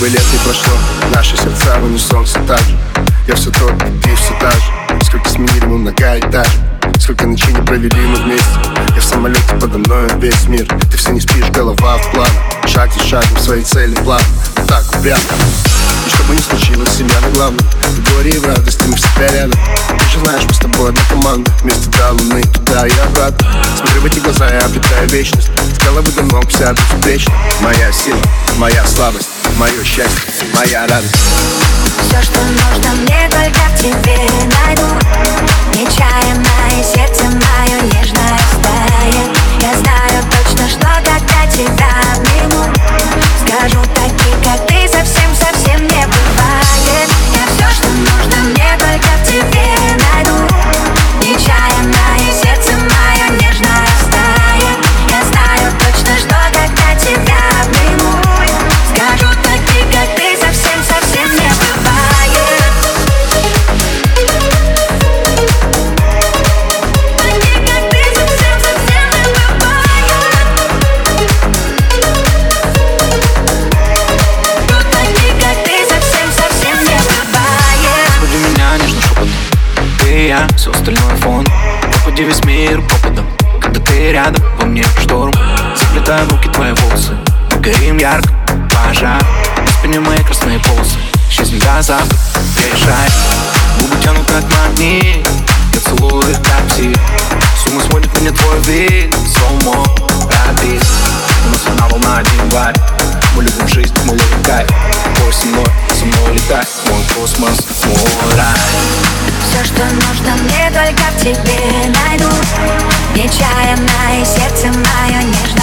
бы лет не прошло. Наши сердца в унисон все так же. Я все тот, ты все та же. Сколько сменили мы многоэтажек Сколько ночей не провели мы вместе. Я в самолете подо мною весь мир. Ты все не спишь, голова в план Шаг за шагом своей цели план так упрямо. И чтобы не случилось, семья на главном. В горе и в радости мы всегда рядом. Ты же знаешь, мы с тобой одна команда. Вместе до луны, туда и обратно. Смотрю в эти глаза, я обретаю вечность. С головы до ног вся безупречна. Моя сила, моя слабость Мое счастье, моя радость. Все, что нужно мне, только в тебе я, все остальное фон. Пропади весь мир попадом Когда ты рядом, во мне шторм. Заплетаю руки твои волосы горим ярко, пожар. На спине мои красные полосы Исчезнем до завтра, решай Губы тянут как магнит Я целую их как псих С ума сводит меня твой вид У нас одна волна, один вайб. Мы любим жизнь, мы ловим кайф Бой со мной, со мной летай. Мой космос, мой рай Все, что нужно мне, только в тебе найду. Нечаянное сердце мое нежное